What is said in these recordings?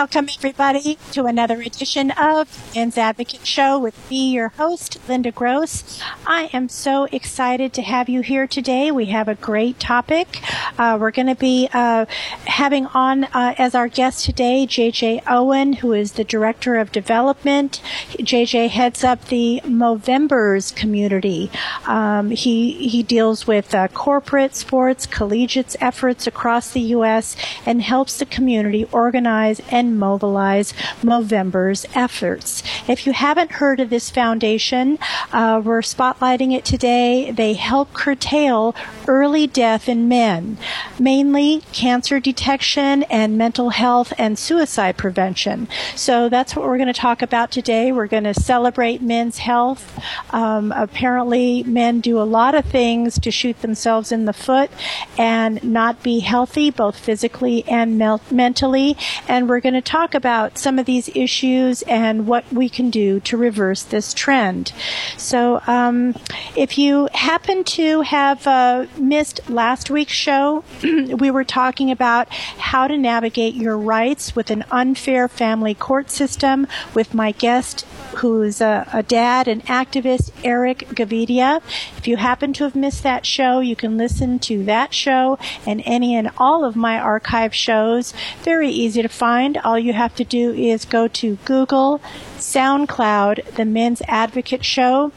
Welcome, everybody, to another edition of Men's Advocate Show with me, your host, Linda Gross. I am so excited to have you here today. We have a great topic. Uh, we're going to be uh, having on uh, as our guest today JJ Owens, who is the Director of Development. JJ heads up the Movembers community. Um, he, he deals with uh, corporate, sports, collegiate efforts across the U.S. and helps the community organize and mobilize Movember's efforts. If you haven't heard of this foundation, uh, we're spotlighting it today. They help curtail early death in men, mainly cancer detection and mental health and suicide prevention. So that's what we're going to talk about today. We're going to celebrate men's health. Um, apparently, men do a lot of things to shoot themselves in the foot and not be healthy, both physically and mentally. And we're going to talk about some of these issues and what we can do to reverse this trend. So, um, if you happen to have uh, missed last week's show, we were talking about how to navigate your rights with an unfair family court system with my guest, who's a, a dad and activist, Eric Gavidia. If you happen to have missed that show, you can listen to that show and any and all of my archive shows. Very easy to find. All you have to do is go to Google, SoundCloud, The Men's Advocate Show,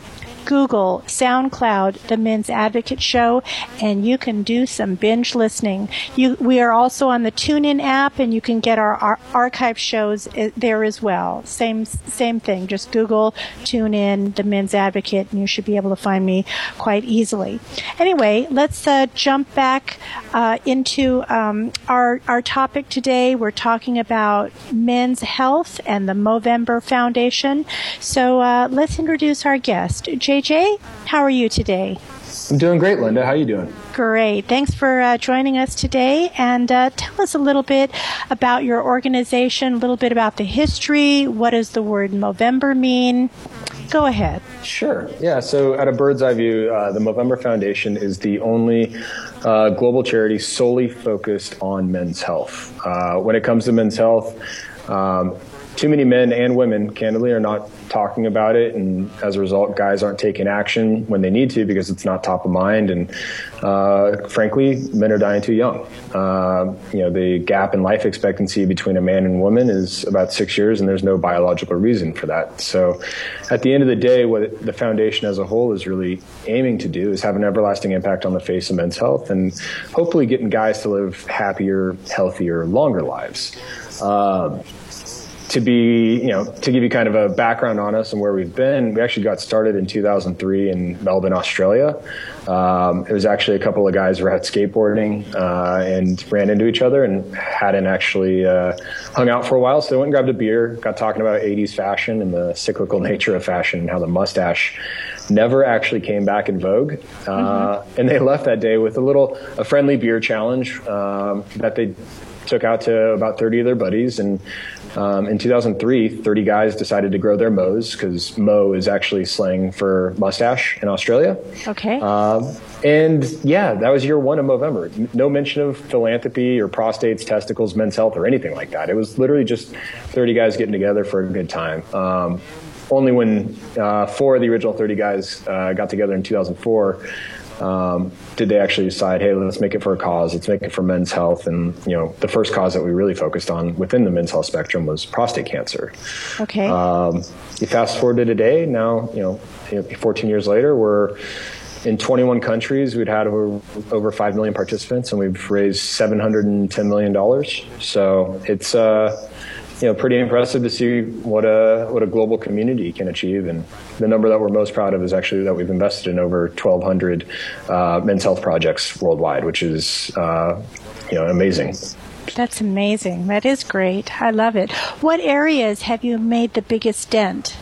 Google SoundCloud, The Men's Advocate Show, and you can do some binge listening. You, we are also on the TuneIn app, and you can get our, our archive shows uh, there as well. Same same thing. Just Google TuneIn, The Men's Advocate, and you should be able to find me quite easily. Anyway, let's uh, jump back uh, into um, our our topic today. We're talking about men's health and the Movember Foundation. So uh, let's introduce our guest. JJ, how are you today? I'm doing great, Linda. How are you doing? Great. Thanks for uh, joining us today. And uh, tell us a little bit about your organization, a little bit about the history. What does the word Movember mean? Go ahead. Sure. Yeah. So, at a bird's eye view, uh, the Movember Foundation is the only uh, global charity solely focused on men's health. Uh, when it comes to men's health, um, too many men and women, candidly, are not talking about it, and as a result, guys aren't taking action when they need to because it's not top of mind. And uh, frankly, men are dying too young. Uh, you know, the gap in life expectancy between a man and woman is about six years, and there's no biological reason for that. So, at the end of the day, what the foundation as a whole is really aiming to do is have an everlasting impact on the face of men's health, and hopefully getting guys to live happier, healthier, longer lives. Um, to be, you know, to give you kind of a background on us and where we've been, we actually got started in 2003 in Melbourne, Australia. Um, it was actually a couple of guys were out skateboarding uh, and ran into each other and hadn't actually uh, hung out for a while. So they went and grabbed a beer, got talking about 80s fashion and the cyclical nature of fashion and how the mustache never actually came back in vogue. Uh, mm-hmm. And they left that day with a little, a friendly beer challenge um, that they took out to about 30 of their buddies and um, in 2003, 30 guys decided to grow their mows because mo is actually slang for mustache in Australia. Okay. Um, and yeah, that was year one of Movember. No mention of philanthropy or prostates, testicles, men's health, or anything like that. It was literally just 30 guys getting together for a good time. Um, only when uh, four of the original 30 guys uh, got together in 2004 um, did they actually decide, hey, let's make it for a cause, let's make it for men's health? And, you know, the first cause that we really focused on within the men's health spectrum was prostate cancer. Okay. Um, you fast forward to today, now, you know, 14 years later, we're in 21 countries. We'd had over, over 5 million participants and we've raised $710 million. So it's, uh, you know, pretty impressive to see what a what a global community can achieve. And the number that we're most proud of is actually that we've invested in over 1,200 uh, men's health projects worldwide, which is uh, you know amazing. That's amazing. That is great. I love it. What areas have you made the biggest dent?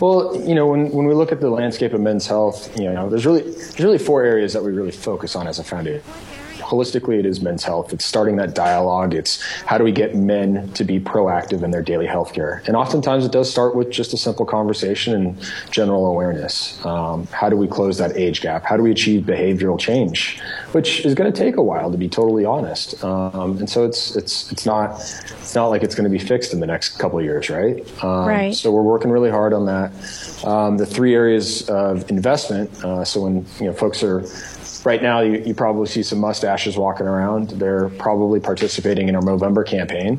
Well, you know, when, when we look at the landscape of men's health, you know, there's really there's really four areas that we really focus on as a foundation holistically, it is men's health. It's starting that dialogue. It's how do we get men to be proactive in their daily health care? And oftentimes it does start with just a simple conversation and general awareness. Um, how do we close that age gap? How do we achieve behavioral change, which is going to take a while to be totally honest. Um, and so it's it's it's not it's not like it's going to be fixed in the next couple of years, right? Um, right. So we're working really hard on that. Um, the three areas of investment. Uh, so when you know folks are right now you, you, probably see some mustaches walking around. They're probably participating in our Movember campaign.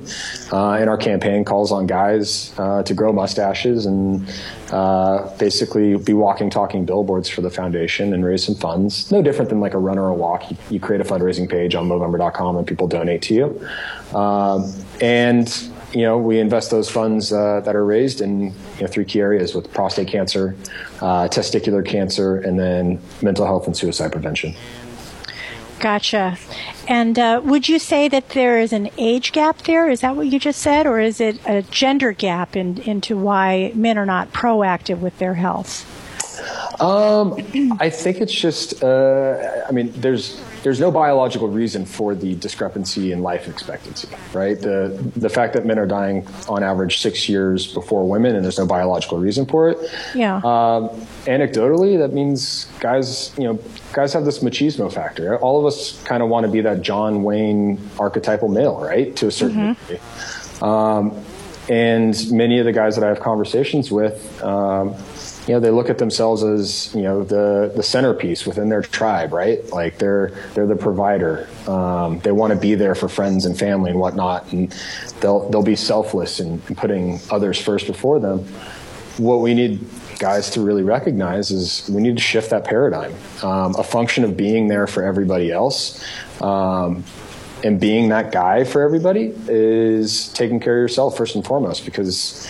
Uh, and our campaign calls on guys uh, to grow mustaches and uh, basically be walking, talking billboards for the foundation and raise some funds. No different than like a run or a walk. You, you create a fundraising page on Movember.com and people donate to you. Um, and you know, we invest those funds uh, that are raised in you know, three key areas with prostate cancer, uh, testicular cancer, and then mental health and suicide prevention. Gotcha. And uh, would you say that there is an age gap there? Is that what you just said? Or is it a gender gap in, into why men are not proactive with their health? Um, I think it's just, uh, I mean, there's there's no biological reason for the discrepancy in life expectancy, right? The the fact that men are dying on average six years before women, and there's no biological reason for it. Yeah. Um, anecdotally, that means guys, you know, guys have this machismo factor. All of us kind of want to be that John Wayne archetypal male, right? To a certain mm-hmm. degree. Um, and many of the guys that I have conversations with, um, you know, they look at themselves as, you know, the, the centerpiece within their tribe, right? Like they're, they're the provider. Um, they want to be there for friends and family and whatnot. And they'll, they'll be selfless in, in putting others first before them. What we need guys to really recognize is we need to shift that paradigm. Um, a function of being there for everybody else um, and being that guy for everybody is taking care of yourself first and foremost because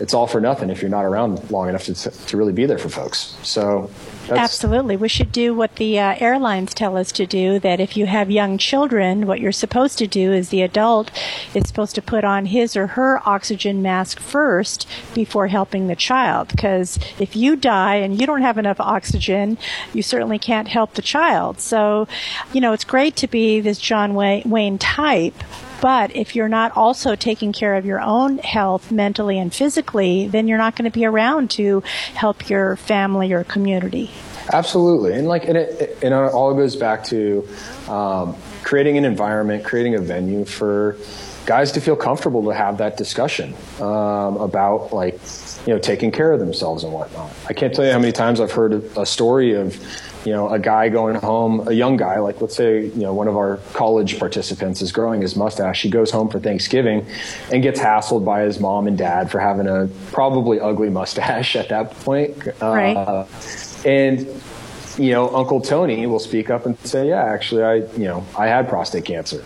it's all for nothing if you're not around long enough to, to really be there for folks. So Absolutely. We should do what the uh, airlines tell us to do that if you have young children, what you're supposed to do is the adult is supposed to put on his or her oxygen mask first before helping the child. Because if you die and you don't have enough oxygen, you certainly can't help the child. So, you know, it's great to be this John Wayne type, but if you're not also taking care of your own health mentally and physically, then you're not going to be around to help your family or community. Absolutely, and like, and it, and it all goes back to um, creating an environment, creating a venue for guys to feel comfortable to have that discussion um, about like you know taking care of themselves and whatnot. I can't tell you how many times I've heard a story of you know, a guy going home, a young guy, like let's say, you know, one of our college participants is growing his mustache. He goes home for Thanksgiving and gets hassled by his mom and dad for having a probably ugly mustache at that point. Right. Uh, and, you know, Uncle Tony will speak up and say, yeah, actually, I, you know, I had prostate cancer.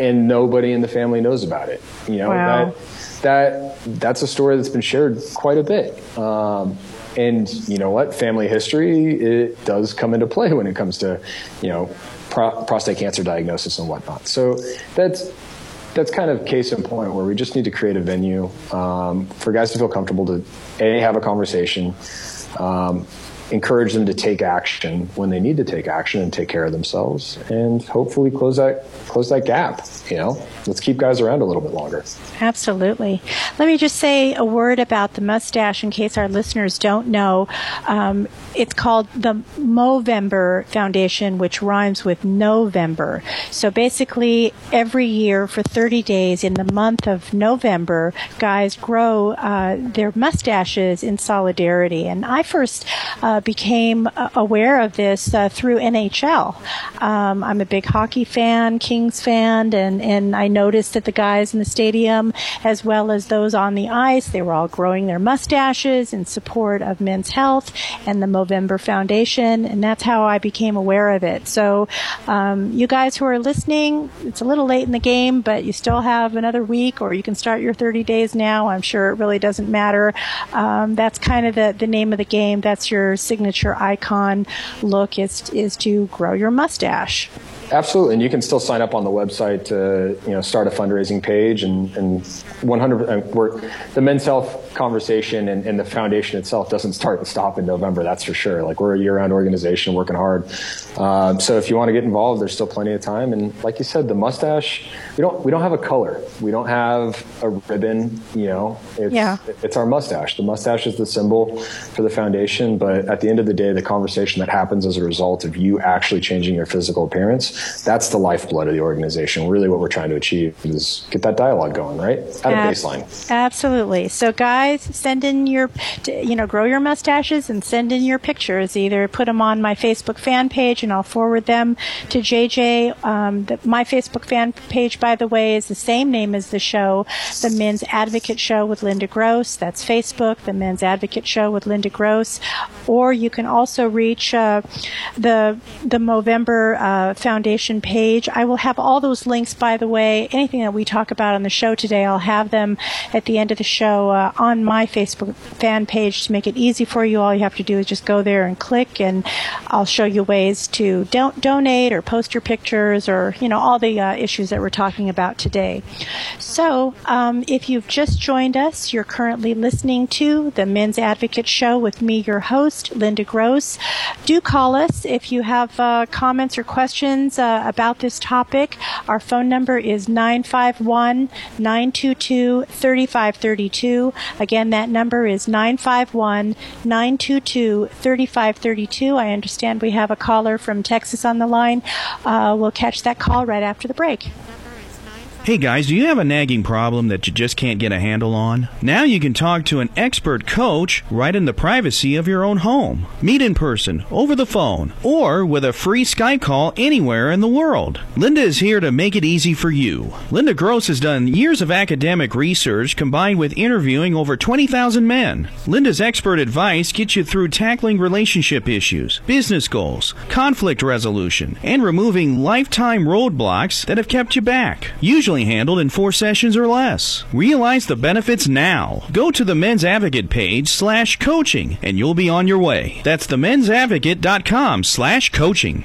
And nobody in the family knows about it. You know, wow. that, that, that's a story that's been shared quite a bit. Um, and you know what? Family history it does come into play when it comes to you know pro- prostate cancer diagnosis and whatnot. So that's that's kind of case in point where we just need to create a venue um, for guys to feel comfortable to a have a conversation. Um, encourage them to take action when they need to take action and take care of themselves and hopefully close that close that gap you know? Let's keep guys around a little bit longer. Absolutely. Let me just say a word about the mustache in case our listeners don't know. Um, it's called the movember foundation which rhymes with november. So basically every year for 30 days in the month of november guys grow uh, their mustaches in solidarity. And i first uh, uh, became uh, aware of this uh, through NHL. Um, I'm a big hockey fan, Kings fan, and, and I noticed that the guys in the stadium, as well as those on the ice, they were all growing their mustaches in support of men's health and the Movember Foundation, and that's how I became aware of it. So, um, you guys who are listening, it's a little late in the game, but you still have another week, or you can start your 30 days now. I'm sure it really doesn't matter. Um, that's kind of the, the name of the game. That's your signature icon look is is to grow your mustache. Absolutely, and you can still sign up on the website to you know start a fundraising page and and 100 uh, we're, the Men's Health conversation and, and, the foundation itself doesn't start and stop in November. That's for sure. Like we're a year-round organization working hard. Um, so if you want to get involved, there's still plenty of time. And like you said, the mustache, we don't we don't have a color. We don't have a ribbon. You know, it's, yeah. it's our mustache. The mustache is the symbol for the foundation. But at the end of the day, the conversation that happens as a result of you actually changing your physical appearance, that's the lifeblood of the organization. Really, what we're trying to achieve is get that dialogue going right at Ab- a baseline. Absolutely. So guys, send in your, you know, grow your mustaches and send in your pictures. Either put them on my Facebook fan page and I'll forward them to JJ. Um, the, my Facebook fan page, by the way, is the same name as the show, the Men's Advocate Show with Linda Gross. That's Facebook, the Men's Advocate Show with Linda Gross. Or you can also reach uh, the the Movember uh, Foundation page. I will have all those links, by the way. Anything that we talk about on the show today, I'll have them at the end of the show uh, on my Facebook fan page to make it easy for you. All you have to do is just go there and click, and I'll show you ways to don't donate or post your pictures or you know all the uh, issues that we're talking about today. So, um, if you've just joined us, you're currently listening to the Men's Advocate Show with me, your host, Linda Gross. Do call us if you have uh, comments or questions uh, about this topic. Our phone number is 951 922 3532. Again, that number is 951 922 3532. I understand we have a caller from Texas on the line. Uh, we'll catch that call right after the break. Hey guys, do you have a nagging problem that you just can't get a handle on? Now you can talk to an expert coach right in the privacy of your own home. Meet in person, over the phone, or with a free Skype call anywhere in the world. Linda is here to make it easy for you. Linda Gross has done years of academic research combined with interviewing over 20,000 men. Linda's expert advice gets you through tackling relationship issues, business goals, conflict resolution, and removing lifetime roadblocks that have kept you back. Usually handled in four sessions or less. Realize the benefits now. Go to the Men's Advocate page slash coaching and you'll be on your way. That's themensadvocate.com slash coaching.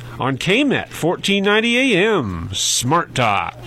on KMET 1490 AM Smart Talk.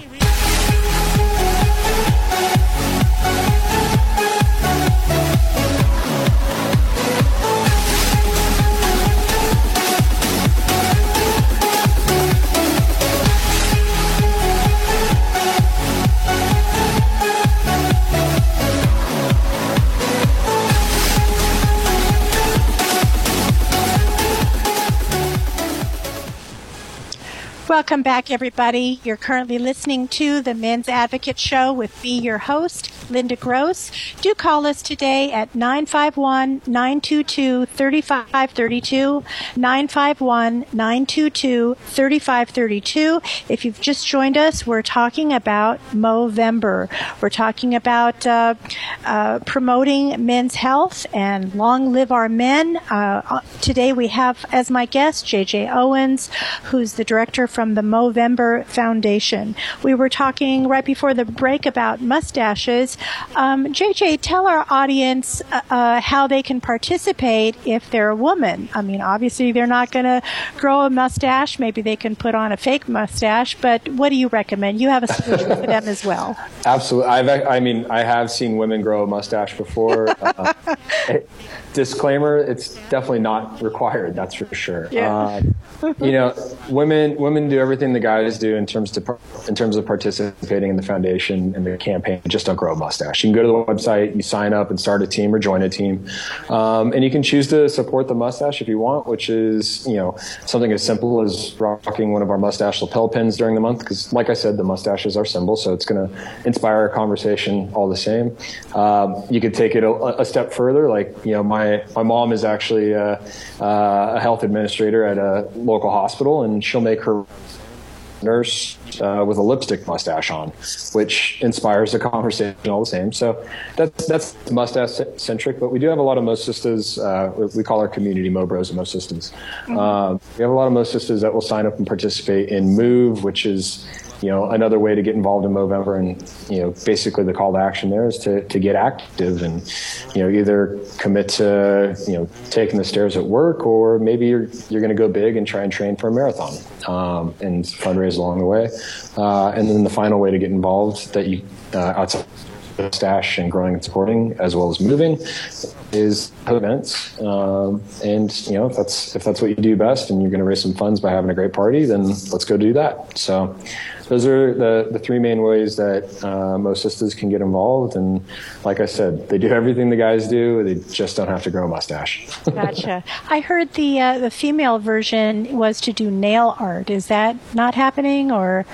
Welcome back, everybody. You're currently listening to the Men's Advocate Show with me, your host, Linda Gross. Do call us today at 951 922 3532. 951 922 3532. If you've just joined us, we're talking about Movember. We're talking about uh, uh, promoting men's health and long live our men. Uh, today we have as my guest JJ Owens, who's the director from from the Movember Foundation. We were talking right before the break about mustaches. Um, JJ, tell our audience uh, uh, how they can participate if they're a woman. I mean, obviously they're not going to grow a mustache. Maybe they can put on a fake mustache. But what do you recommend? You have a solution for them as well. Absolutely. I've, I mean, I have seen women grow a mustache before. Uh, disclaimer: It's definitely not required. That's for sure. Yeah. Uh, you know, women women do everything the guys do in terms to in terms of participating in the foundation and the campaign. Just don't grow a mustache. You can go to the website, you sign up and start a team or join a team, um, and you can choose to support the mustache if you want, which is you know something as simple as rocking one of our mustache lapel pins during the month. Because, like I said, the mustache is our symbol, so it's going to inspire a conversation all the same. Um, you could take it a, a, step further, like you know, my my mom is actually a, a health administrator at a local hospital, and she'll make her nurse uh, with a lipstick mustache on, which inspires a conversation all the same. So that's that's mustache centric, but we do have a lot of Mo sisters. Uh, we call our community Mo Bros and Mo sisters. Mm-hmm. Uh, we have a lot of Mo sisters that will sign up and participate in Move, which is you know, another way to get involved in Movember and, you know, basically the call to action there is to, to get active and, you know, either commit to, you know, taking the stairs at work or maybe you're, you're going to go big and try and train for a marathon um, and fundraise along the way. Uh, and then the final way to get involved that you, uh, outside stash and growing and supporting as well as moving is events um, and you know if that's if that's what you do best and you're going to raise some funds by having a great party then let's go do that so those are the, the three main ways that uh, Mo sisters can get involved. And like I said, they do everything the guys do. They just don't have to grow a mustache. gotcha. I heard the uh, the female version was to do nail art. Is that not happening or?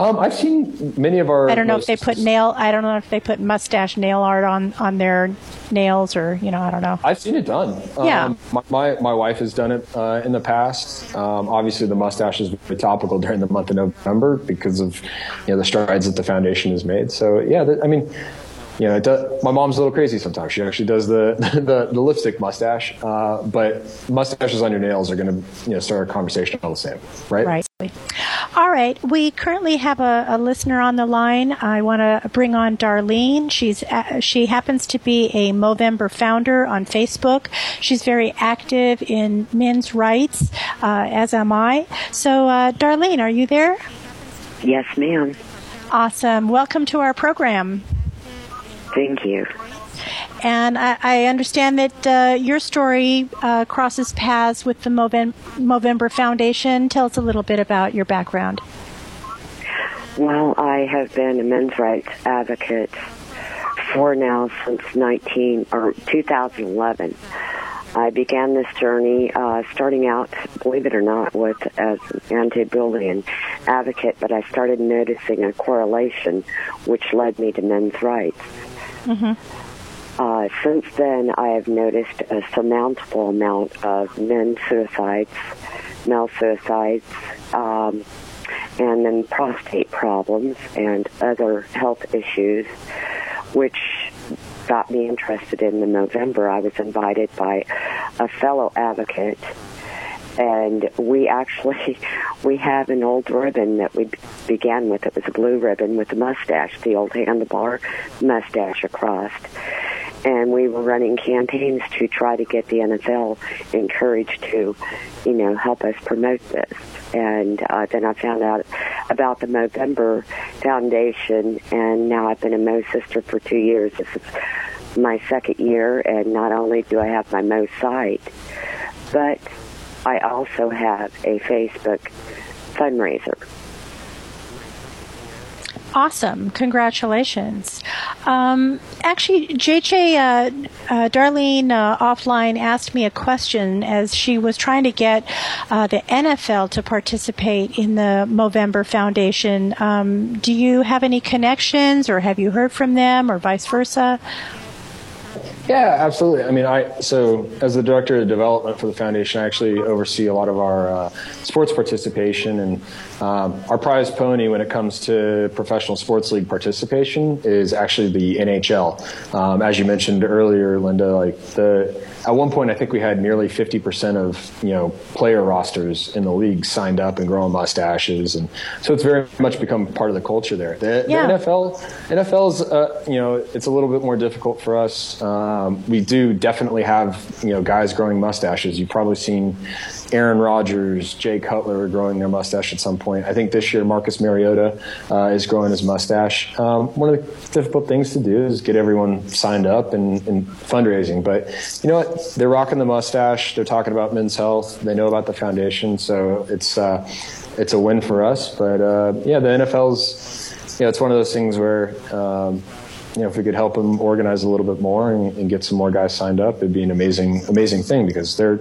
Um, I've seen many of our. I don't know if they put nail. I don't know if they put mustache nail art on on their nails or you know I don't know. I've seen it done. Yeah. Um, my, my, my wife has done it uh, in the past. Um, obviously, the mustache is very topical during the month of November because of you know the strides that the foundation has made. So yeah, I mean you know, does, my mom's a little crazy sometimes. She actually does the the, the lipstick mustache, uh, but mustaches on your nails are going to you know start a conversation all the same, right? Right. Right. We currently have a, a listener on the line. I want to bring on Darlene. She's uh, she happens to be a Movember founder on Facebook. She's very active in men's rights, uh, as am I. So, uh, Darlene, are you there? Yes, ma'am. Awesome. Welcome to our program. Thank you. And I, I understand that uh, your story uh, crosses paths with the Movember Foundation. Tell us a little bit about your background. Well, I have been a men's rights advocate for now since 19 or 2011. I began this journey uh, starting out, believe it or not, with as an anti-bullying advocate, but I started noticing a correlation which led me to men's rights. Mm-hmm. Uh, since then, I have noticed a surmountable amount of men suicides, male suicides, um, and then prostate problems and other health issues, which got me interested in the Movember. I was invited by a fellow advocate and we actually we have an old ribbon that we began with. It was a blue ribbon with a mustache, the old handlebar mustache across. And we were running campaigns to try to get the NFL encouraged to, you know, help us promote this. And uh, then I found out about the Movember Foundation, and now I've been a Mo sister for two years. This is my second year, and not only do I have my Mo site, but I also have a Facebook fundraiser. Awesome. Congratulations. Um, actually, JJ, uh, uh, Darlene uh, offline asked me a question as she was trying to get uh, the NFL to participate in the Movember Foundation. Um, do you have any connections or have you heard from them or vice versa? Yeah, absolutely. I mean, I so as the director of development for the foundation, I actually oversee a lot of our uh, sports participation and um, our prize pony when it comes to professional sports league participation is actually the NHL. Um, as you mentioned earlier, Linda, like the at one point I think we had nearly 50% of you know player rosters in the league signed up and growing mustaches, and so it's very much become part of the culture there. The, yeah. the NFL, NFL's uh, you know it's a little bit more difficult for us. Um, we do definitely have you know guys growing mustaches. You've probably seen Aaron Rodgers, Jay Cutler are growing their mustache at some point. I think this year Marcus Mariota uh, is growing his mustache. Um, one of the difficult things to do is get everyone signed up and, and, fundraising. But you know what? They're rocking the mustache. They're talking about men's health. They know about the foundation, so it's uh, it's a win for us. But uh, yeah, the NFL's you know it's one of those things where. Um, you know, if we could help them organize a little bit more and, and get some more guys signed up, it'd be an amazing, amazing thing because they're,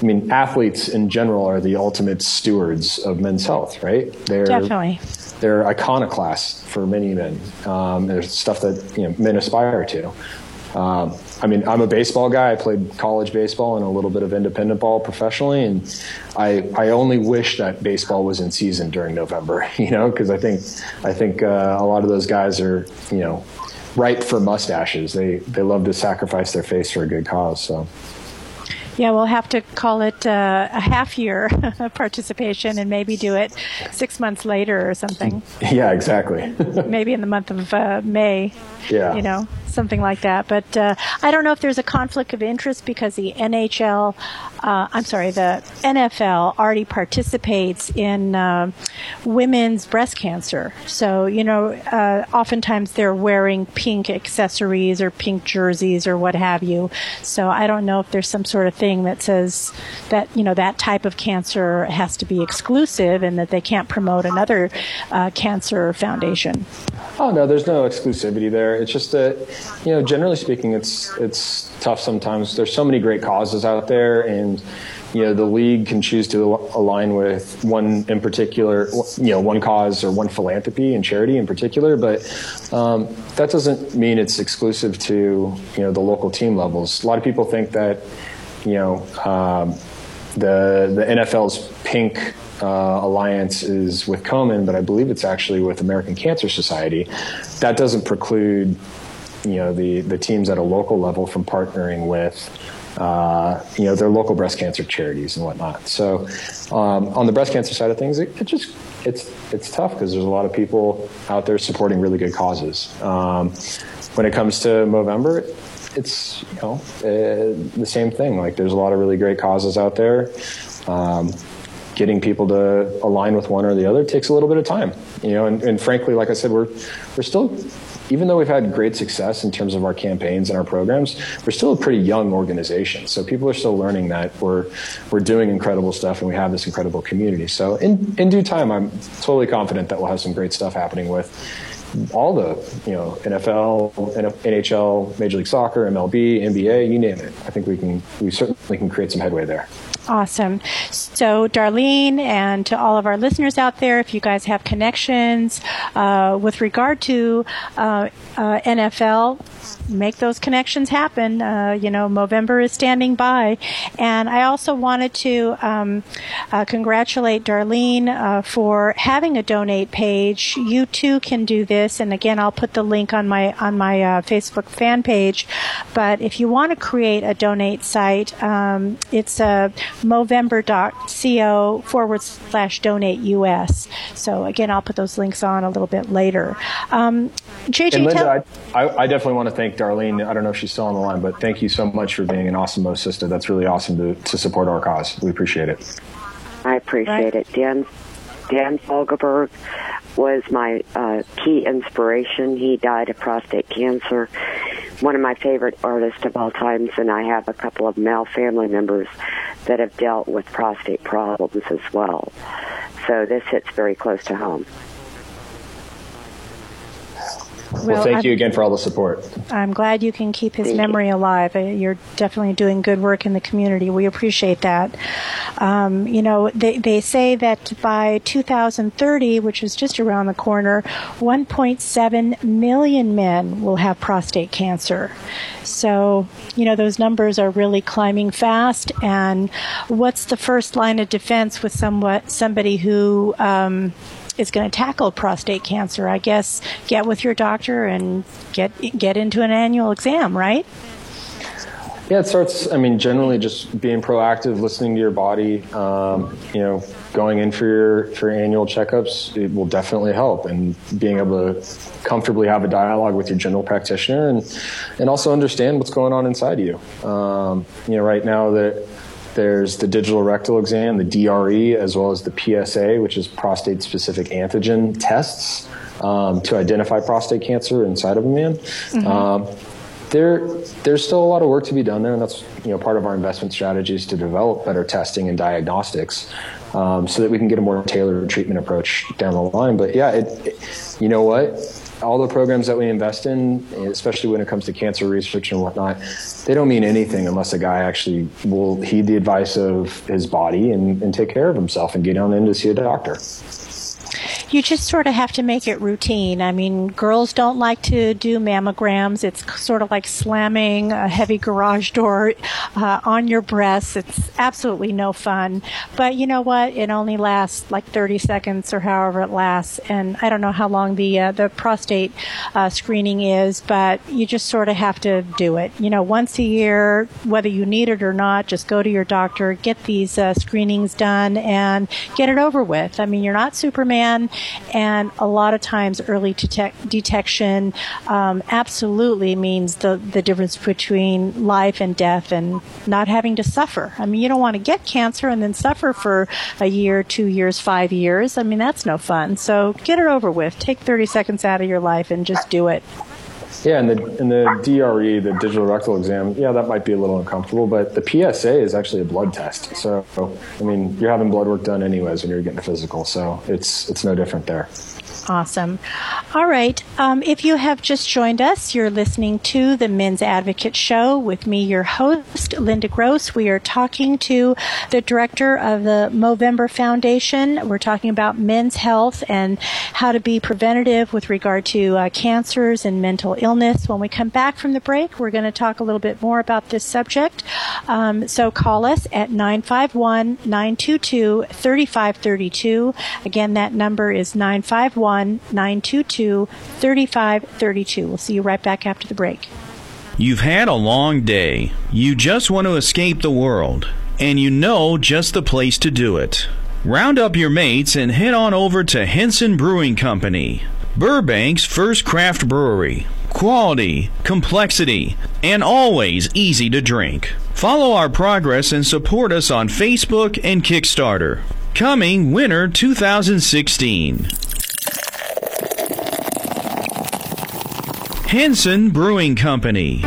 I mean, athletes in general are the ultimate stewards of men's health, right? They're, Definitely. They're iconoclasts for many men. Um, there's stuff that you know, men aspire to. Um, I mean, I'm a baseball guy. I played college baseball and a little bit of independent ball professionally, and I I only wish that baseball was in season during November. You know, because I think I think uh, a lot of those guys are you know ripe for mustaches. They they love to sacrifice their face for a good cause. So. Yeah, we'll have to call it uh, a half year participation and maybe do it six months later or something. Yeah, exactly. maybe in the month of uh, May. Yeah. You know, something like that. But uh, I don't know if there's a conflict of interest because the NHL, uh, I'm sorry, the NFL already participates in uh, women's breast cancer. So, you know, uh, oftentimes they're wearing pink accessories or pink jerseys or what have you. So I don't know if there's some sort of thing that says that, you know, that type of cancer has to be exclusive and that they can't promote another uh, cancer foundation. Oh, no, there's no exclusivity there. It's just that you know, generally speaking, it's it's tough sometimes. There's so many great causes out there, and you know, the league can choose to align with one in particular, you know, one cause or one philanthropy and charity in particular. But um, that doesn't mean it's exclusive to you know the local team levels. A lot of people think that you know um, the the NFL's pink uh, alliance is with Komen, but I believe it's actually with American Cancer Society. That doesn't preclude you know the the teams at a local level from partnering with uh, you know their local breast cancer charities and whatnot. So um, on the breast cancer side of things, it, it just it's it's tough because there's a lot of people out there supporting really good causes. Um, when it comes to Movember, it's you know uh, the same thing. Like there's a lot of really great causes out there. Um, getting people to align with one or the other takes a little bit of time, you know. And, and frankly, like I said, we're we're still even though we've had great success in terms of our campaigns and our programs, we're still a pretty young organization. So people are still learning that we're we're doing incredible stuff and we have this incredible community. So in in due time, I'm totally confident that we'll have some great stuff happening with all the you know NFL, NHL, Major League Soccer, MLB, NBA, you name it. I think we can we certainly can create some headway there. Awesome. So, Darlene, and to all of our listeners out there, if you guys have connections uh, with regard to uh, uh, NFL, make those connections happen. Uh, you know, Movember is standing by. And I also wanted to um, uh, congratulate Darlene uh, for having a donate page. You too can do this. And again, I'll put the link on my on my uh, Facebook fan page. But if you want to create a donate site, um, it's uh, movember.co forward slash donate US. So again, I'll put those links on a little bit later. Um, JJ, and Linda, tell- I, I definitely want to thank Darlene. I don't know if she's still on the line, but thank you so much for being an awesome Mo sister. That's really awesome to, to support our cause. We appreciate it. I appreciate it. Dan, Dan Fogelberg was my uh, key inspiration. He died of prostate cancer. One of my favorite artists of all times, and I have a couple of male family members that have dealt with prostate problems as well. So this hits very close to home. Well, well thank I'm, you again for all the support. I'm glad you can keep his thank memory you. alive. Uh, you're definitely doing good work in the community. We appreciate that. Um, you know, they, they say that by 2030, which is just around the corner, 1.7 million men will have prostate cancer. So, you know, those numbers are really climbing fast. And what's the first line of defense with somewhat somebody who um, is going to tackle prostate cancer, I guess get with your doctor and get get into an annual exam, right? Yeah, it starts. I mean, generally just being proactive, listening to your body. Um, you know, going in for your for your annual checkups, it will definitely help, and being able to comfortably have a dialogue with your general practitioner, and and also understand what's going on inside you. Um, you know, right now that there's the digital rectal exam, the DRE, as well as the PSA, which is prostate specific antigen tests um, to identify prostate cancer inside of a man. Mm-hmm. Um, there, there's still a lot of work to be done there, and that's you know part of our investment strategies to develop better testing and diagnostics, um, so that we can get a more tailored treatment approach down the line. But yeah, it, it, you know what? All the programs that we invest in, especially when it comes to cancer research and whatnot, they don't mean anything unless a guy actually will heed the advice of his body and, and take care of himself and get on in to see a doctor you just sort of have to make it routine. I mean, girls don't like to do mammograms. It's sort of like slamming a heavy garage door uh, on your breasts. It's absolutely no fun. But you know what? It only lasts like 30 seconds or however it lasts. And I don't know how long the uh, the prostate uh, screening is, but you just sort of have to do it. You know, once a year, whether you need it or not, just go to your doctor, get these uh, screenings done, and get it over with. I mean, you're not Superman and a lot of times early detec- detection um, absolutely means the, the difference between life and death and not having to suffer. I mean, you don't want to get cancer and then suffer for a year, two years, five years. I mean, that's no fun. So get it over with. Take 30 seconds out of your life and just do it. Yeah, and the and the DRE, the digital rectal exam, yeah, that might be a little uncomfortable, but the PSA is actually a blood test. So, I mean, you're having blood work done anyways when you're getting a physical, so it's it's no different there. Awesome. All right. Um, if you have just joined us, you're listening to the Men's Advocate Show with me, your host, Linda Gross. We are talking to the director of the Movember Foundation. We're talking about men's health and how to be preventative with regard to uh, cancers and mental illness. When we come back from the break, we're going to talk a little bit more about this subject. Um, so call us at 951 922 3532. Again, that number is 951 922 3532. We'll see you right back after the break. You've had a long day. You just want to escape the world, and you know just the place to do it. Round up your mates and head on over to Henson Brewing Company, Burbank's first craft brewery. Quality, complexity, and always easy to drink. Follow our progress and support us on Facebook and Kickstarter. Coming winter 2016. Henson Brewing Company.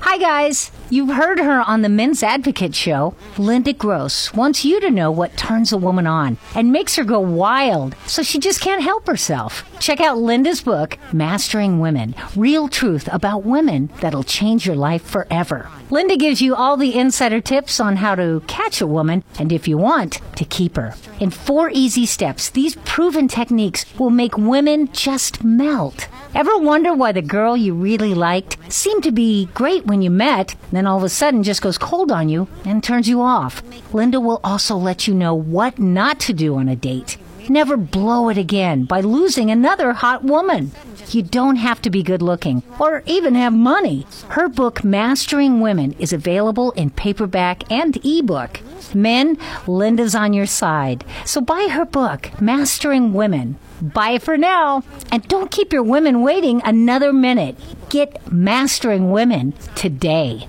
Hi, guys. You've heard her on the Men's Advocate show. Linda Gross wants you to know what turns a woman on and makes her go wild so she just can't help herself. Check out Linda's book, Mastering Women Real Truth About Women That'll Change Your Life Forever. Linda gives you all the insider tips on how to catch a woman and, if you want, to keep her. In four easy steps, these proven techniques will make women just melt. Ever wonder why the girl you really liked seemed to be great when you met, then all of a sudden just goes cold on you and turns you off? Linda will also let you know what not to do on a date. Never blow it again by losing another hot woman. You don't have to be good looking or even have money. Her book, Mastering Women, is available in paperback and ebook. Men, Linda's on your side. So buy her book, Mastering Women. Bye for now. And don't keep your women waiting another minute. Get Mastering Women today.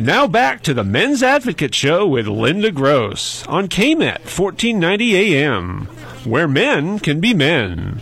Now back to the Men's Advocate Show with Linda Gross on KMET 1490 AM where men can be men.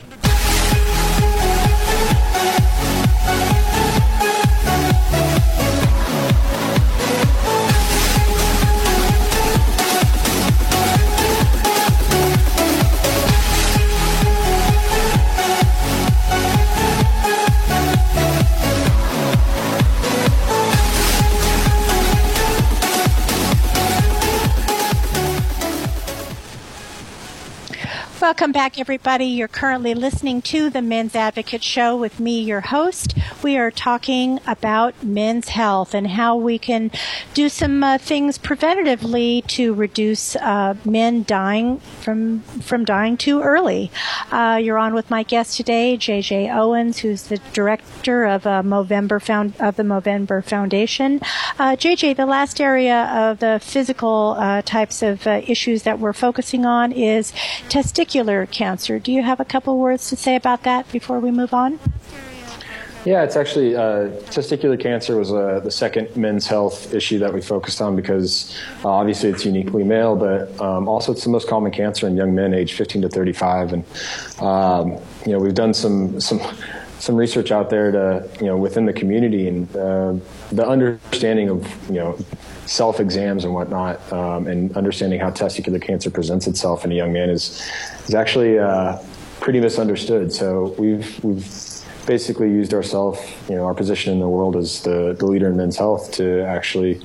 Welcome back, everybody. You're currently listening to the Men's Advocate Show with me, your host. We are talking about men's health and how we can do some uh, things preventatively to reduce uh, men dying from from dying too early. Uh, you're on with my guest today, JJ Owens, who's the director of uh, Movember Found of the Movember Foundation. JJ, uh, the last area of the physical uh, types of issues that we're focusing on is testicular testicular cancer. Do you have a couple words to say about that before we move on? Yeah, it's actually uh, testicular cancer was uh, the second men's health issue that we focused on because uh, obviously it's uniquely male, but um, also it's the most common cancer in young men aged 15 to 35. And um, you know we've done some some some research out there to you know within the community and uh, the understanding of you know self exams and whatnot, um, and understanding how testicular cancer presents itself in a young man is is actually uh, pretty misunderstood. So we've we've basically used ourselves, you know, our position in the world as the, the leader in men's health to actually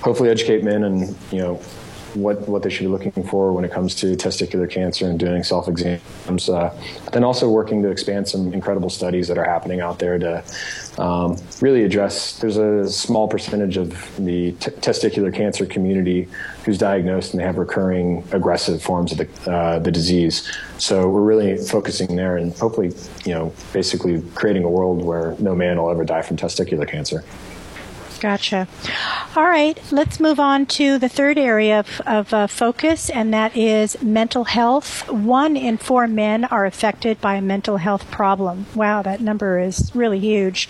hopefully educate men and you know what what they should be looking for when it comes to testicular cancer and doing self exams. Uh, then also working to expand some incredible studies that are happening out there to um, really address. There's a small percentage of the t- testicular cancer community who's diagnosed and they have recurring aggressive forms of the uh, the disease. So we're really focusing there and hopefully, you know, basically creating a world where no man will ever die from testicular cancer. Gotcha. All right, let's move on to the third area of, of uh, focus, and that is mental health. One in four men are affected by a mental health problem. Wow, that number is really huge.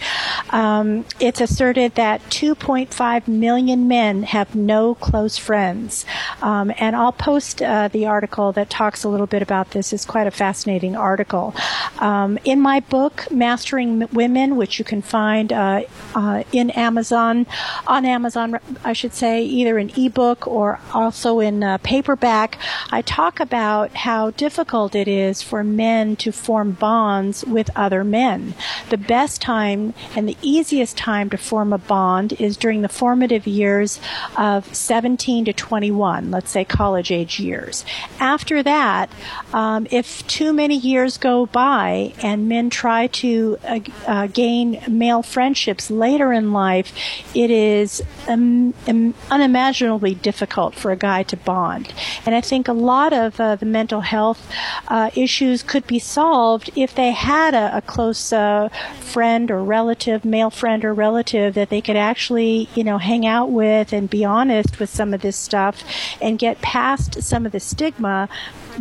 Um, it's asserted that 2.5 million men have no close friends. Um, and I'll post uh, the article that talks a little bit about this. It's quite a fascinating article. Um, in my book, Mastering Women, which you can find uh, uh in Amazon, on Amazon, I should say, either in ebook or also in uh, paperback. I talk about how difficult it is for men to form bonds with other men. The best time and the easiest time to form a bond is during the formative years of 17 to 21, let's say college age years. After that, um, if too many years go by and men try to uh, uh, gain male friendships later in life, it is um, um, unimaginably difficult for a guy to bond. And I think a lot of uh, the mental health uh, issues could be solved if they had a, a close uh, friend or relative, male friend or relative that they could actually, you know, hang out with and be honest with some of this stuff and get past some of the stigma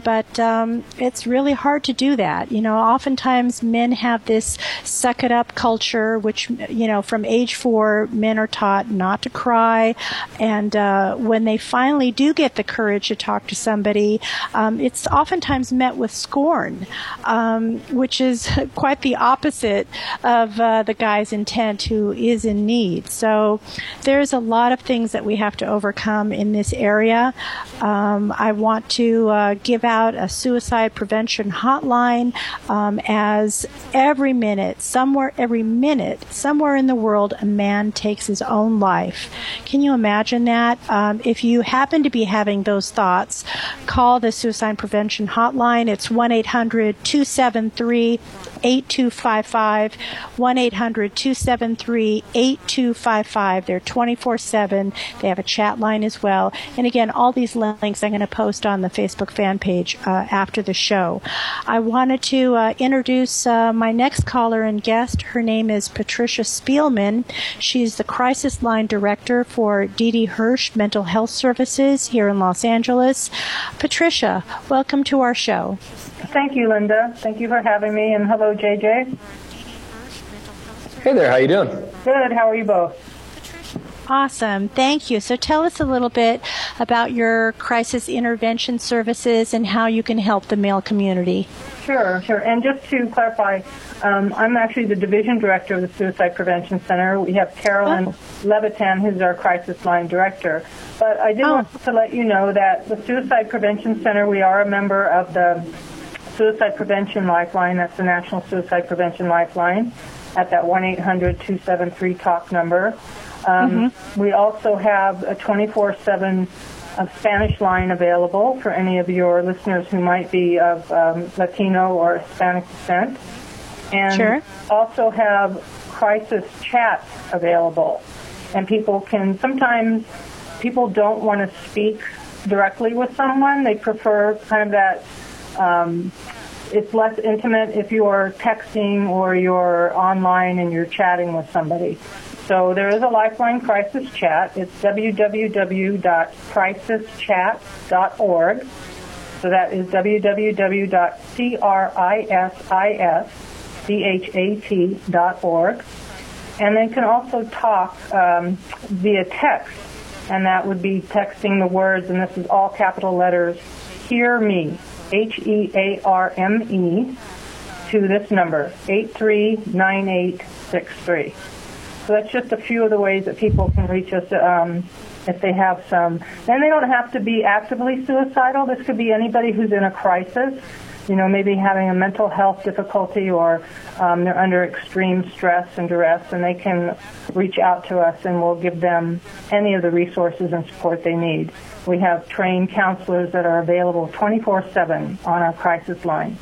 but um, it's really hard to do that. You know, oftentimes men have this suck it up culture, which, you know, from age four, men are taught not to cry. And uh, when they finally do get the courage to talk to somebody, um, it's oftentimes met with scorn, um, which is quite the opposite of uh, the guy's intent who is in need. So there's a lot of things that we have to overcome in this area. Um, I want to uh, give give out a suicide prevention hotline um, as every minute, somewhere, every minute, somewhere in the world, a man takes his own life. Can you imagine that? Um, if you happen to be having those thoughts, call the suicide prevention hotline. It's 1 800 273 8255 1 800 273 8255. They're 24 7. They have a chat line as well. And again, all these links I'm going to post on the Facebook fan page uh, after the show. I wanted to uh, introduce uh, my next caller and guest. Her name is Patricia Speelman. She's the crisis line director for Didi Hirsch Mental Health Services here in Los Angeles. Patricia, welcome to our show. Thank you, Linda. Thank you for having me, and hello, JJ. Hey there, how you doing? Good. How are you both? Awesome. Thank you. So tell us a little bit about your crisis intervention services and how you can help the male community. Sure, sure. And just to clarify, um, I'm actually the division director of the Suicide Prevention Center. We have Carolyn oh. Levitan, who's our crisis line director. But I did oh. want to let you know that the Suicide Prevention Center, we are a member of the Suicide Prevention Lifeline. That's the National Suicide Prevention Lifeline at that 1-800-273-TALK number. Um, mm-hmm. We also have a 24-7 Spanish line available for any of your listeners who might be of um, Latino or Hispanic descent. And Sure. also have crisis chats available. And people can sometimes people don't want to speak directly with someone. They prefer kind of that um, it's less intimate if you're texting or you're online and you're chatting with somebody. So there is a Lifeline Crisis Chat. It's www.crisischat.org. So that is www.crisischat.org. And they can also talk um, via text, and that would be texting the words, and this is all capital letters, hear me, H E A R M E, to this number, 839863. So that's just a few of the ways that people can reach us um, if they have some. And they don't have to be actively suicidal. This could be anybody who's in a crisis, you know, maybe having a mental health difficulty or um, they're under extreme stress and duress, and they can reach out to us and we'll give them any of the resources and support they need. We have trained counselors that are available 24-7 on our crisis line.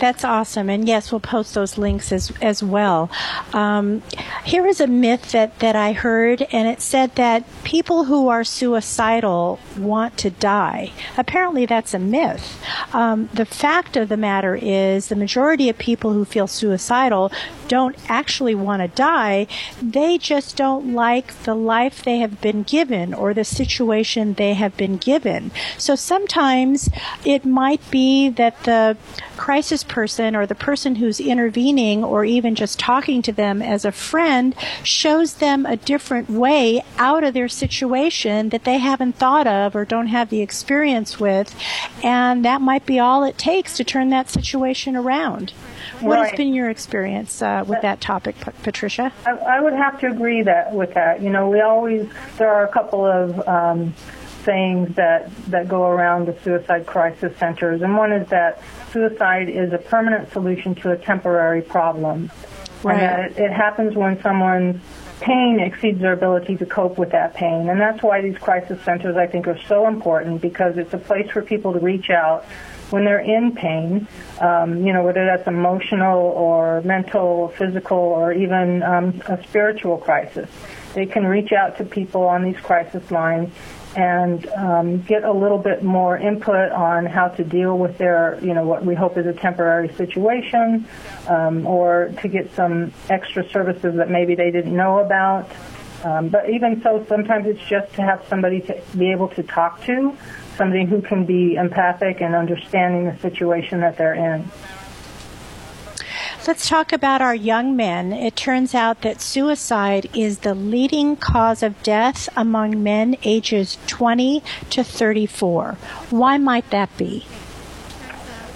That's awesome, and yes, we'll post those links as as well. Um, here is a myth that that I heard, and it said that people who are suicidal want to die. Apparently, that's a myth. Um, the fact of the matter is, the majority of people who feel suicidal don't actually want to die. They just don't like the life they have been given or the situation they have been given. So sometimes it might be that the crisis person or the person who's intervening or even just talking to them as a friend shows them a different way out of their situation that they haven't thought of or don't have the experience with. And that might be all it takes to turn that situation around. What has been your experience uh, with that topic, Pat- Patricia? I, I would have to agree that with that. You know, we always there are a couple of um, sayings that that go around the suicide crisis centers, and one is that suicide is a permanent solution to a temporary problem, Right. and that it, it happens when someone's pain exceeds their ability to cope with that pain, and that's why these crisis centers I think are so important because it's a place for people to reach out when they're in pain, um, you know, whether that's emotional or mental, physical, or even um, a spiritual crisis. They can reach out to people on these crisis lines and um, get a little bit more input on how to deal with their, you know, what we hope is a temporary situation, um, or to get some extra services that maybe they didn't know about. Um, but even so, sometimes it's just to have somebody to be able to talk to, somebody who can be empathic and understanding the situation that they're in. Let's talk about our young men. It turns out that suicide is the leading cause of death among men ages 20 to 34. Why might that be?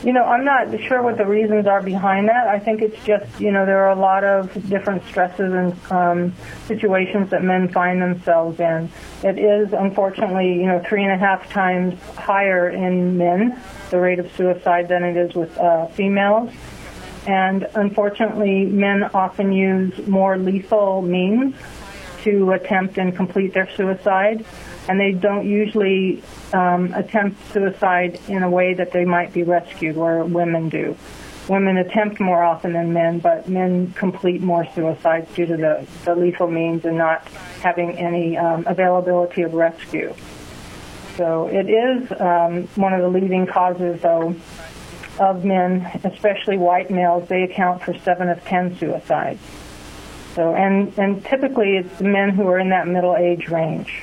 You know, I'm not sure what the reasons are behind that. I think it's just, you know, there are a lot of different stresses and um, situations that men find themselves in. It is, unfortunately, you know, three and a half times higher in men, the rate of suicide, than it is with uh, females. And unfortunately, men often use more lethal means to attempt and complete their suicide, and they don't usually um, attempt suicide in a way that they might be rescued, where women do. Women attempt more often than men, but men complete more suicides due to the, the lethal means and not having any um, availability of rescue. So it is um, one of the leading causes, though, of men, especially white males. They account for seven of ten suicides. So, and and typically it's the men who are in that middle age range.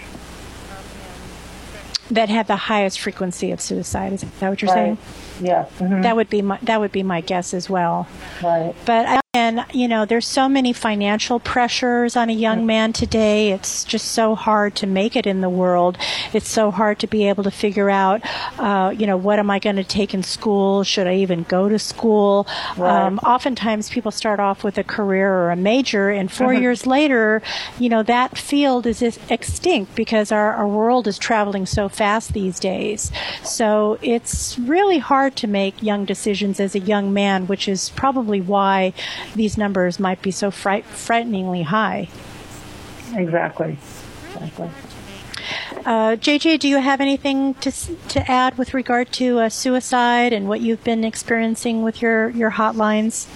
That have the highest frequency of suicide. Is that what you're Right. saying? Yes. mhm, That would be my that would be my guess as well. Right. But and you know, there's so many financial pressures on a young man today. It's just so hard to make it in the world. It's so hard to be able to figure out, uh, you know, what am I going to take in school? Should I even go to school? Right. Um, oftentimes, people start off with a career or a major, and 4 years later, you know, that field is is extinct because our, our world is traveling so fast these days. So it's really hard to make young decisions as a young man, which is probably why these numbers might be so fright- frighteningly high. Exactly. Exactly. Uh, JJ, do you have anything to to add with regard to uh, suicide and what you've been experiencing with your your hotlines?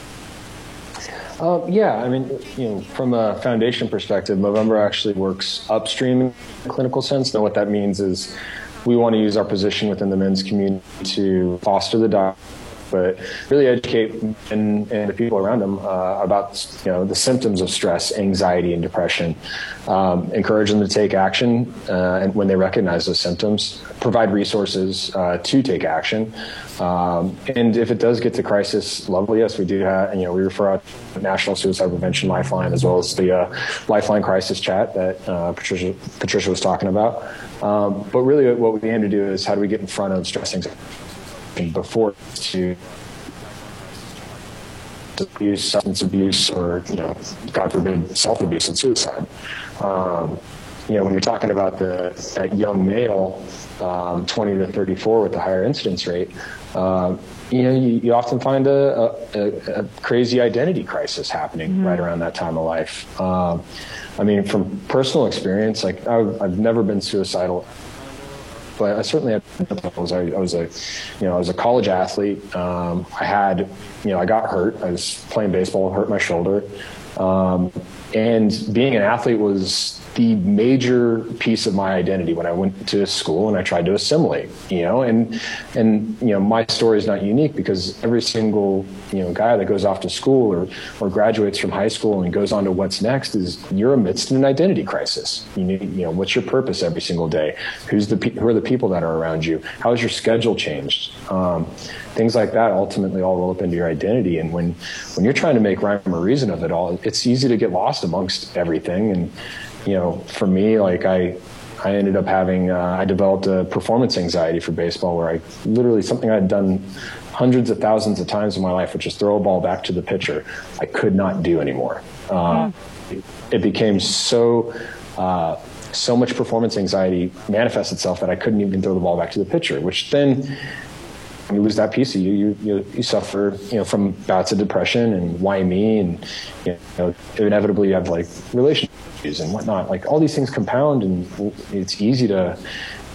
Uh, yeah, I mean, you know, from a foundation perspective, Movember actually works upstream in a clinical sense. Now, what that means is we want to use our position within the men's community to foster the dialogue but really educate and, and the people around them uh, about you know the symptoms of stress, anxiety, and depression. Um, encourage them to take action, uh, and when they recognize those symptoms, provide resources uh, to take action. Um, and if it does get to crisis level, yes, we do have, you know, we refer out National Suicide Prevention Lifeline as well as the uh, Lifeline Crisis Chat that uh, Patricia, Patricia was talking about. Um, but really, what we aim to do is how do we get in front of stress anxiety before to abuse, substance abuse, or you know, God forbid, self abuse and suicide. Um, you know, when you're talking about the that young male, um, 20 to 34 with the higher incidence rate, uh, you know, you, you often find a, a, a, crazy identity crisis happening mm-hmm. right around that time of life. Um, I mean, from personal experience, like I've, I've never been suicidal but I certainly had I was, I was a, you know, I was a college athlete. Um, I had, you know, I got hurt. I was playing baseball, hurt my shoulder, um, and being an athlete was the major piece of my identity when I went to school and I tried to assimilate, you know, and, and, you know, my story is not unique because every single, you know, guy that goes off to school or, or graduates from high school and goes on to what's next is you're amidst an identity crisis. You need, you know, what's your purpose every single day? Who's the, who are the people that are around you? How has your schedule changed? Um, things like that ultimately all roll up into your identity. And when, when you're trying to make rhyme or reason of it all, it's easy to get lost amongst everything. And, you know, for me, like I, I ended up having, uh, I developed a performance anxiety for baseball where I literally something I had done hundreds of thousands of times in my life, which is throw a ball back to the pitcher, I could not do anymore. Uh, it, it, became so, uh, so much performance anxiety manifests itself that I couldn't even throw the ball back to the pitcher, which then you lose that piece of you, you, you, you suffer, you know, from bouts of depression and why me, and you know, inevitably you have like relationships and whatnot. Like all these things compound, and it's easy to,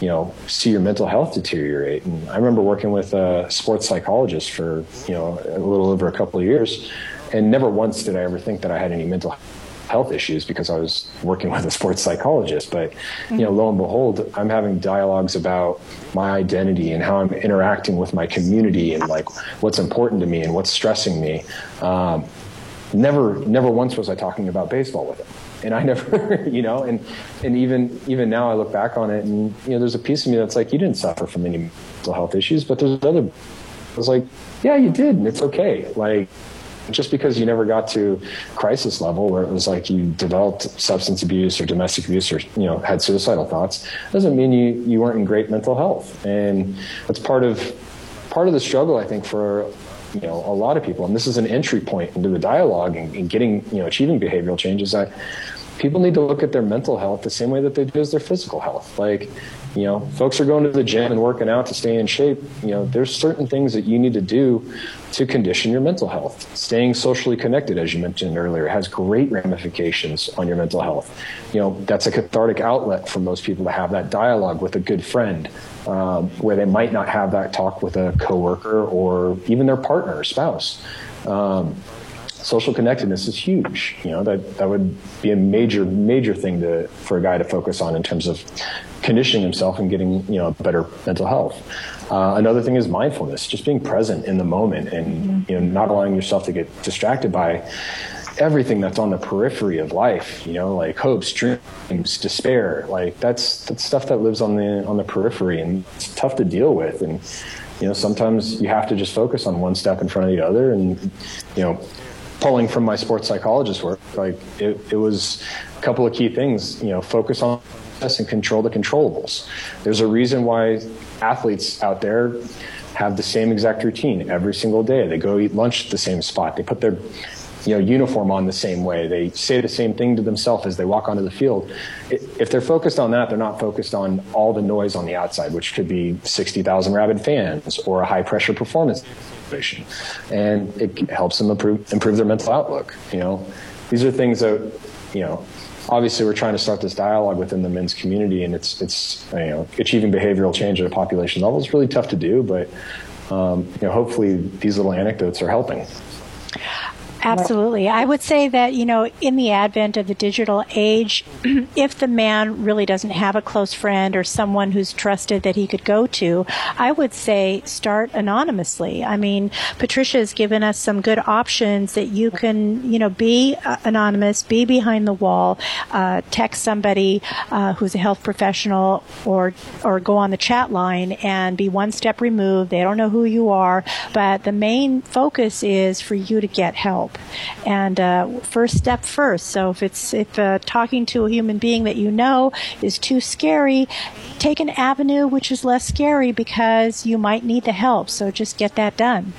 you know, see your mental health deteriorate. And I remember working with a sports psychologist for you know a little over a couple of years, and never once did I ever think that I had any mental health issues because I was working with a sports psychologist. But you know, lo and behold, I'm having dialogues about my identity and how I'm interacting with my community and like what's important to me and what's stressing me. Um, never, never once was I talking about baseball with him. And I never, you know, and and even even now I look back on it, and you know, there's a piece of me that's like, you didn't suffer from any mental health issues, but there's other. I was like, yeah, you did, and it's okay. Like, just because you never got to crisis level where it was like you developed substance abuse or domestic abuse or you know had suicidal thoughts doesn't mean you you weren't in great mental health. And that's part of part of the struggle i think for you know a lot of people. And this is an entry point into the dialogue and, and getting you know achieving behavioral changes that people need to look at their mental health the same way that they do as their physical health. Like you know folks are going to the gym and working out to stay in shape. You know there's certain things that you need to do to condition your mental health. Staying socially connected as you mentioned earlier has great ramifications on your mental health. You know that's a cathartic outlet for most people to have that dialogue with a good friend um, where they might not have that talk with a coworker or even their partner or spouse. Um, social connectedness is huge. You know that that would be a major major thing to for a guy to focus on in terms of conditioning himself and getting you know better mental health. Uh, another thing is mindfulness, just being present in the moment and you know not allowing yourself to get distracted by everything that's on the periphery of life. You know, like hopes, dreams, despair. Like that's that's stuff that lives on the on the periphery and it's tough to deal with and you know sometimes you have to just focus on one step in front of the other and you know pulling from my sports psychologist work, like it, it was a couple of key things. You know, focus on this and control the controllables. There's a reason why athletes out there have the same exact routine every single day. They go eat lunch at the same spot. They put their you know uniform on the same way. They say the same thing to themselves as they walk onto the field. If they're focused on that, they're not focused on all the noise on the outside, which could be 60,000 rabid fans or a high pressure performance situation, and it helps them improve improve their mental outlook. You know, these are things that you know obviously we're trying to start this dialogue within the men's community, and it's it's you know achieving behavioral change at a population level is really tough to do, but um, you know hopefully these little anecdotes are helping. Absolutely. I would say that, you know, in the advent of the digital age, if the man really doesn't have a close friend or someone who's trusted that he could go to, I would say start anonymously. I mean, Patricia has given us some good options that you can, you know, be uh, anonymous, be behind the wall, uh, text somebody uh, who's a health professional or, or go on the chat line and be one step removed. They don't know who you are, but the main focus is for you to get help help. And uh, first step first. So if it's if uh, talking to a human being that you know is too scary, take an avenue which is less scary because you might need the help. So just get that done.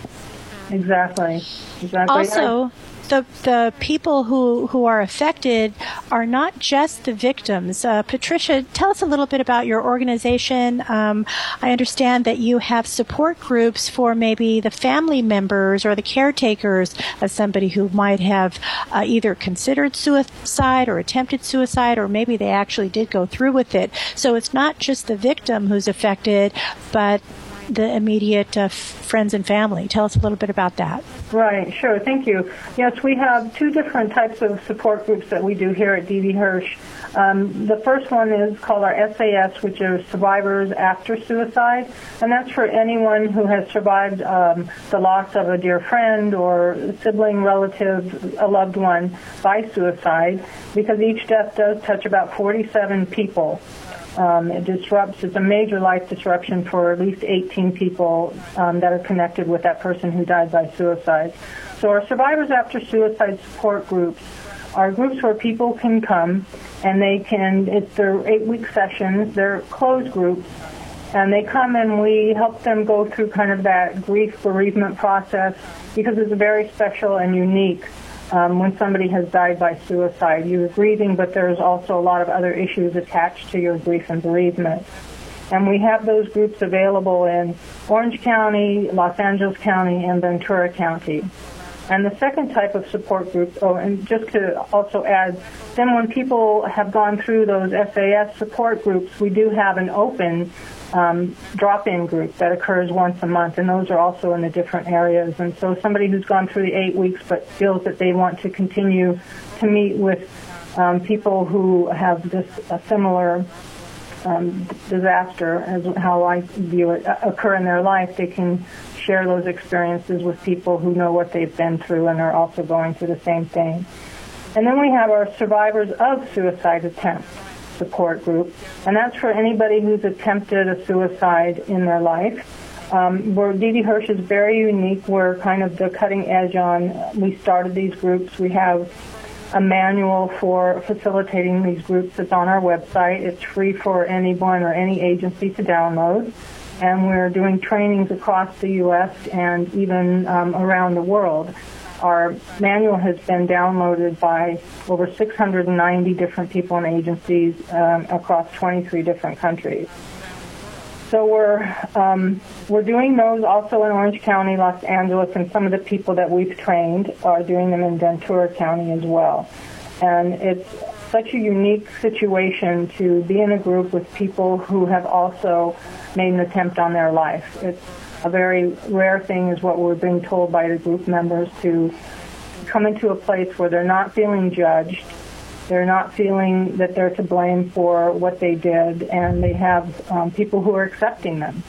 Exactly. Exactly. Also the the people who who are affected are not just the victims. Uh, Patricia, tell us a little bit about your organization. Um, I understand that you have support groups for maybe the family members or the caretakers of somebody who might have uh, either considered suicide or attempted suicide, or maybe they actually did go through with it. So it's not just the victim who's affected, but the immediate uh, friends and family. Tell us a little bit about that. Right, sure. Thank you. Yes, we have two different types of support groups that we do here at Didi Hirsch. Um, the first one is called our SAS, which is Survivors After Suicide, and that's for anyone who has survived um, the loss of a dear friend or sibling, relative, a loved one by suicide, because each death does touch about 47 people. Um, it disrupts, it's a major life disruption for at least 18 people um, that are connected with that person who died by suicide. So our Survivors After Suicide support groups are groups where people can come and they can, it's their eight week sessions, they're closed groups, and they come and we help them go through kind of that grief bereavement process because it's very special and unique um, when somebody has died by suicide. You're grieving, but there's also a lot of other issues attached to your grief and bereavement. And we have those groups available in Orange County, Los Angeles County, and Ventura County. And the second type of support group, oh, and just to also add, then when people have gone through those SAS support groups, we do have an open um, drop-in group that occurs once a month, and those are also in the different areas. And so somebody who's gone through the eight weeks but feels that they want to continue to meet with um, people who have this a similar um, disaster, as how I view it, occur in their life, they can share those experiences with people who know what they've been through and are also going through the same thing. And then we have our survivors of suicide attempts support group, and that's for anybody who's attempted a suicide in their life. Um, where Didi Hirsch is very unique. We're kind of the cutting edge on. We started these groups. We have a manual for facilitating these groups that's on our website. It's free for anyone or any agency to download. And we're doing trainings across the U.S. and even um, around the world. Our manual has been downloaded by over 690 different people and agencies um, across 23 different countries. So we're um, we're doing those also in Orange County, Los Angeles, and some of the people that we've trained are doing them in Ventura County as well. And it's such a unique situation to be in a group with people who have also made an attempt on their life. It's a very rare thing is what we're being told by the group members to come into a place where they're not feeling judged, they're not feeling that they're to blame for what they did, and they have um, people who are accepting them.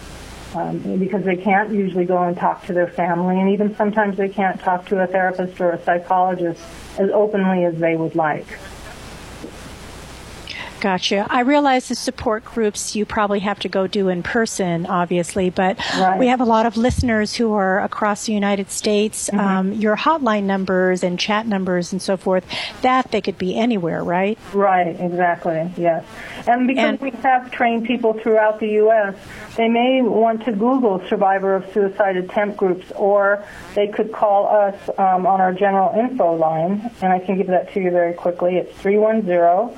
Um, because they can't usually go and talk to their family, and even sometimes they can't talk to a therapist or a psychologist as openly as they would like. Gotcha. I realize the support groups you probably have to go do in person, obviously, but right. we have a lot of listeners who are across the United States. Mm-hmm. Um, your hotline numbers and chat numbers and so forth, that they could be anywhere, right? Right, exactly, yes. And because and, we have trained people throughout the U.S., they may want to Google survivor of suicide attempt groups, or they could call us um, on our general info line, and I can give that to you very quickly. It's 310-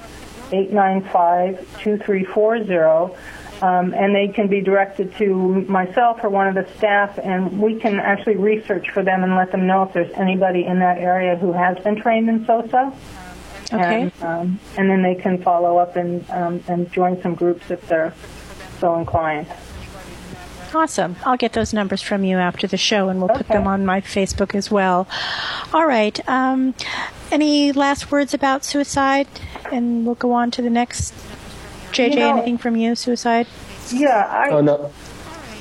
895-2340. Um, and they can be directed to myself or one of the staff, and we can actually research for them and let them know if there's anybody in that area who has been trained in SOSA. Okay. And, um, and then they can follow up and um, and join some groups if they're so inclined. Awesome. I'll get those numbers from you after the show, and we'll put them on my Facebook as well. All right. Um, any last words about suicide? And we'll go on to the next. JJ, You know- anything from you? Suicide? Yeah, I, Oh no.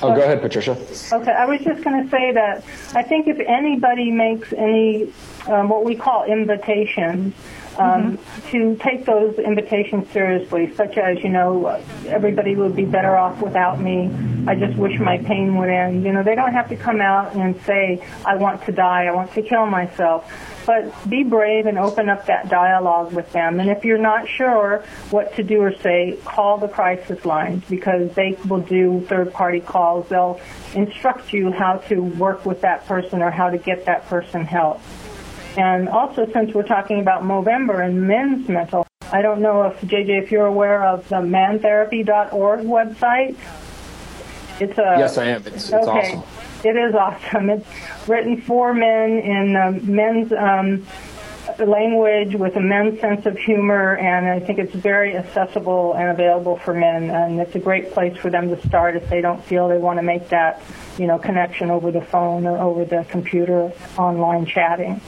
Oh, go ahead, Patricia. Okay, I was just going to say that I think if anybody makes any um, what we call invitations, um, to take those invitations seriously, such as you know everybody would be better off without me. I just wish my pain would end. You know, they don't have to come out and say I want to die, I want to kill myself. But be brave and open up that dialogue with them. And if you're not sure what to do or say, call the crisis lines because they will do third party calls. They'll instruct you how to work with that person or how to get that person help. And also, since we're talking about Movember and men's mental, I don't know if JJ, if you're aware of the mantherapy.org website. It's a Yes, I am. It's, it's okay. awesome. It is awesome. It's written for men in um, men's um, language with a men's sense of humor, and I think it's very accessible and available for men. And it's a great place for them to start if they don't feel they want to make that, you know, connection over the phone or over the computer, online chatting.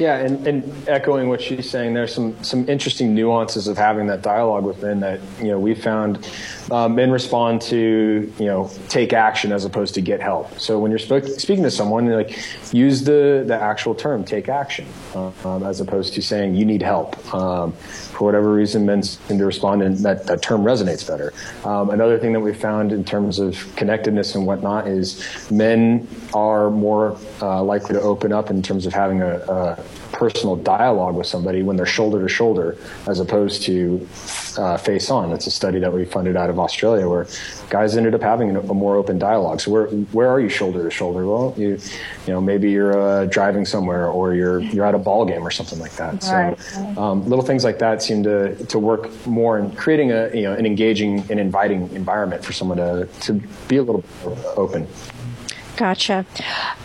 Yeah, and, and echoing what she's saying, there's some some interesting nuances of having that dialogue with men that you know we found um, men respond to you know take action as opposed to get help. So when you're speaking to someone, like use the the actual term take action uh, um, as opposed to saying you need help. Um, for whatever reason, men seem to respond, and that, that term resonates better. Um, another thing that we found in terms of connectedness and whatnot is men are more uh, likely to open up in terms of having a, a personal dialogue with somebody when they're shoulder to shoulder as opposed to uh, face on. It's a study that we funded out of Australia where guys ended up having a, more open dialogue. So where where are you shoulder to shoulder? Well, you you know maybe you're uh, driving somewhere or you're you're at a ball game or something like that. Right. So um, little things like that seem to to work more in creating a you know an engaging and inviting environment for someone to to be a little more open. Gotcha.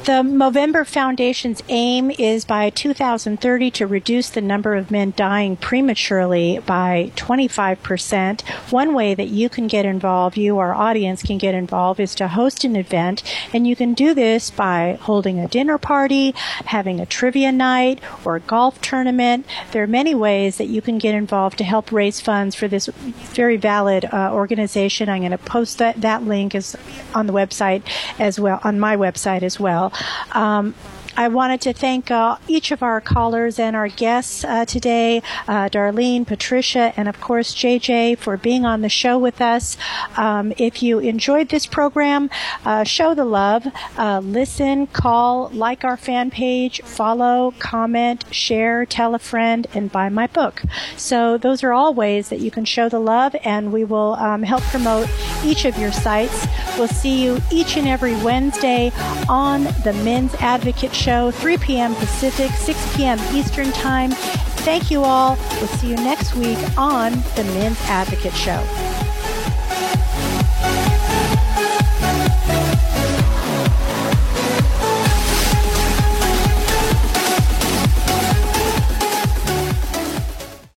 The Movember Foundation's aim is by 2030 to reduce the number of men dying prematurely by 25%. One way that you can get involved, you, our audience, can get involved is to host an event, and you can do this by holding a dinner party, having a trivia night, or a golf tournament. There are many ways that you can get involved to help raise funds for this very valid uh, organization. I'm going to post that, that link is on the website as well, on my website as well. Um, I wanted to thank uh, each of our callers and our guests uh, today, uh, Darlene, Patricia, and of course JJ, for being on the show with us. Um, if you enjoyed this program, uh, show the love, uh, listen, call, like our fan page, follow, comment, share, tell a friend, and buy my book. So those are all ways that you can show the love, and we will um, help promote each of your sites. We'll see you each and every Wednesday on the Men's Advocate show, 3 p.m. Pacific, 6 p.m. Eastern Time. Thank you all. We'll see you next week on the Men's Advocate Show.